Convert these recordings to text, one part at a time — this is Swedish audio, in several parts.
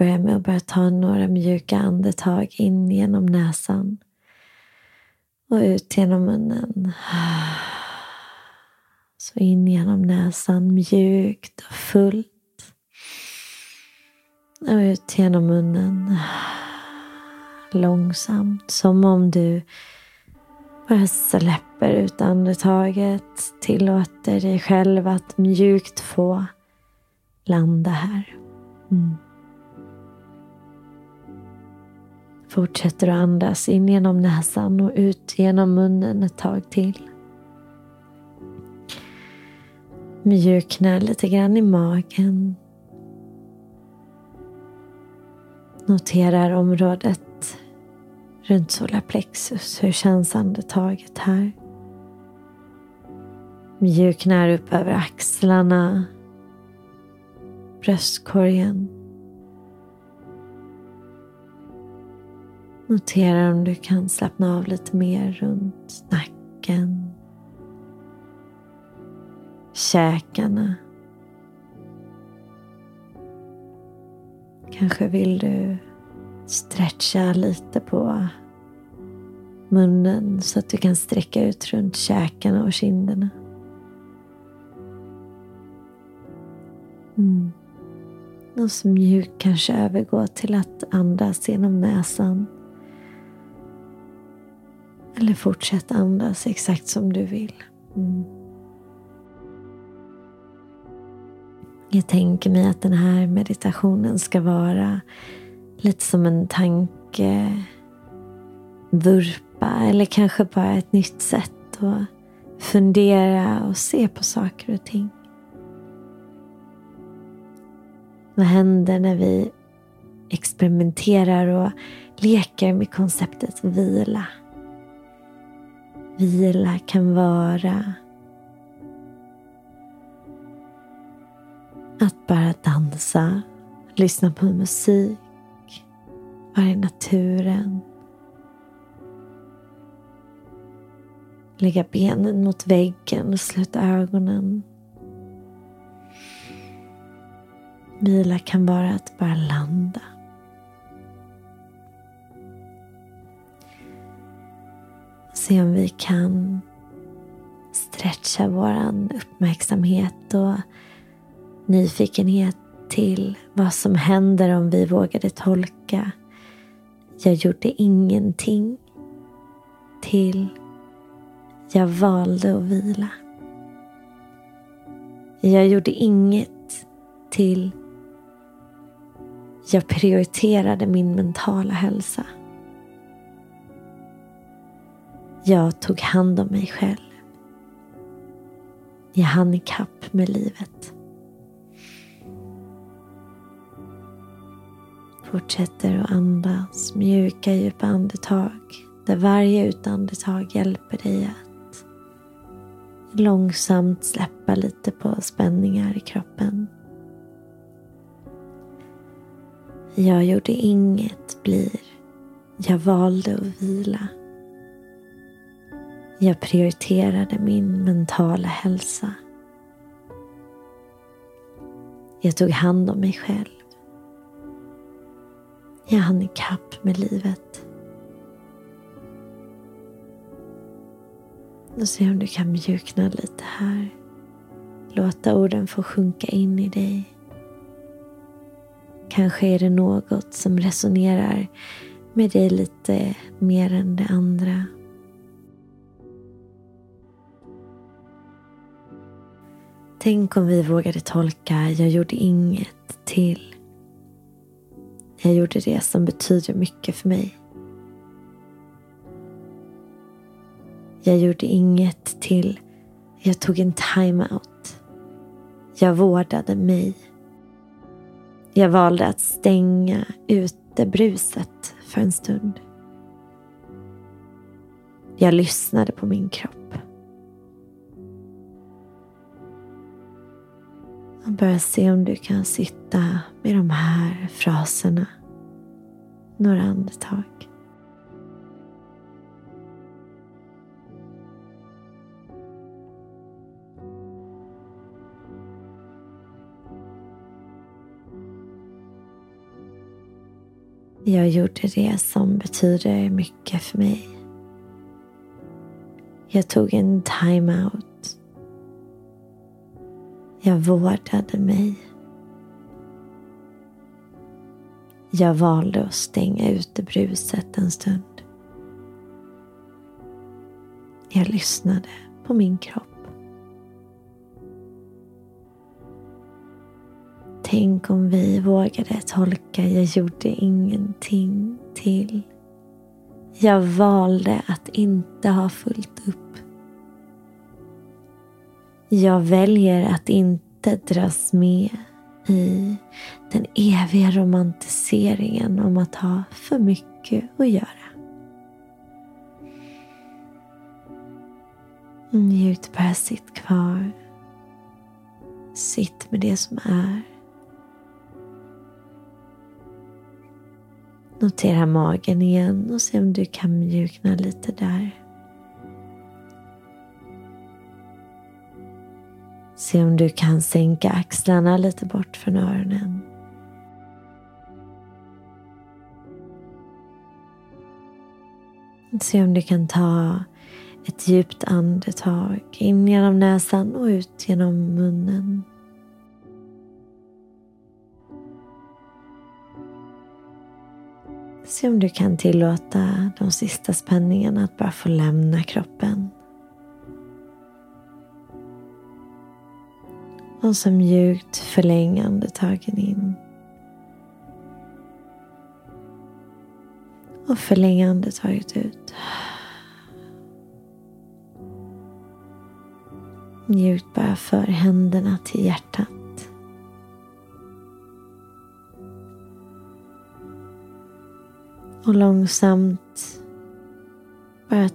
Börja med att bara ta några mjuka andetag in genom näsan och ut genom munnen. Så in genom näsan mjukt och fullt. Och ut genom munnen. Långsamt, som om du bara släpper ut andetaget. Tillåter dig själv att mjukt få landa här. Mm. Fortsätter att andas in genom näsan och ut genom munnen ett tag till. Mjukna lite grann i magen. Noterar området runt solarplexus. Hur känns andetaget här? Mjuknar upp över axlarna, bröstkorgen. Notera om du kan slappna av lite mer runt nacken, käkarna. Kanske vill du stretcha lite på munnen så att du kan sträcka ut runt käkarna och kinderna. Mm. Och så mjukt kanske övergå till att andas genom näsan. Eller fortsätt andas exakt som du vill. Mm. Jag tänker mig att den här meditationen ska vara lite som en tankevurpa eller kanske bara ett nytt sätt att fundera och se på saker och ting. Vad händer när vi experimenterar och leker med konceptet vila? Vila kan vara att bara dansa, lyssna på musik, vara i naturen. Lägga benen mot väggen och sluta ögonen. Vila kan vara att bara landa. Se om vi kan stretcha vår uppmärksamhet och nyfikenhet till vad som händer om vi vågade tolka jag gjorde ingenting till jag valde att vila. Jag gjorde inget till jag prioriterade min mentala hälsa. Jag tog hand om mig själv. Jag hann ikapp med livet. Fortsätter att andas mjuka djupa andetag där varje utandetag hjälper dig att långsamt släppa lite på spänningar i kroppen. Jag gjorde inget blir jag valde att vila. Jag prioriterade min mentala hälsa. Jag tog hand om mig själv. Jag hann ikapp med livet. Och se om du kan mjukna lite här. Låta orden få sjunka in i dig. Kanske är det något som resonerar med dig lite mer än det andra. Tänk om vi vågade tolka jag gjorde inget till jag gjorde det som betyder mycket för mig. Jag gjorde inget till jag tog en time-out. Jag vårdade mig. Jag valde att stänga ute bruset för en stund. Jag lyssnade på min kropp. Börja se om du kan sitta med de här fraserna några andetag. Jag gjorde det som betyder mycket för mig. Jag tog en time-out. Jag vårdade mig. Jag valde att stänga ute bruset en stund. Jag lyssnade på min kropp. Tänk om vi vågade tolka jag gjorde ingenting till. Jag valde att inte ha fullt upp. Jag väljer att inte dras med i den eviga romantiseringen om att ha för mycket att göra. Njut bara, sitt kvar. Sitt med det som är. Notera magen igen och se om du kan mjukna lite där. Se om du kan sänka axlarna lite bort från öronen. Se om du kan ta ett djupt andetag in genom näsan och ut genom munnen. Se om du kan tillåta de sista spänningarna att bara få lämna kroppen. Och så mjukt förläng andetagen in. Och förläng andetaget ut. Mjukt bara för händerna till hjärtat. Och långsamt bara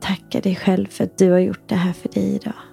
tacka dig själv för att du har gjort det här för dig idag.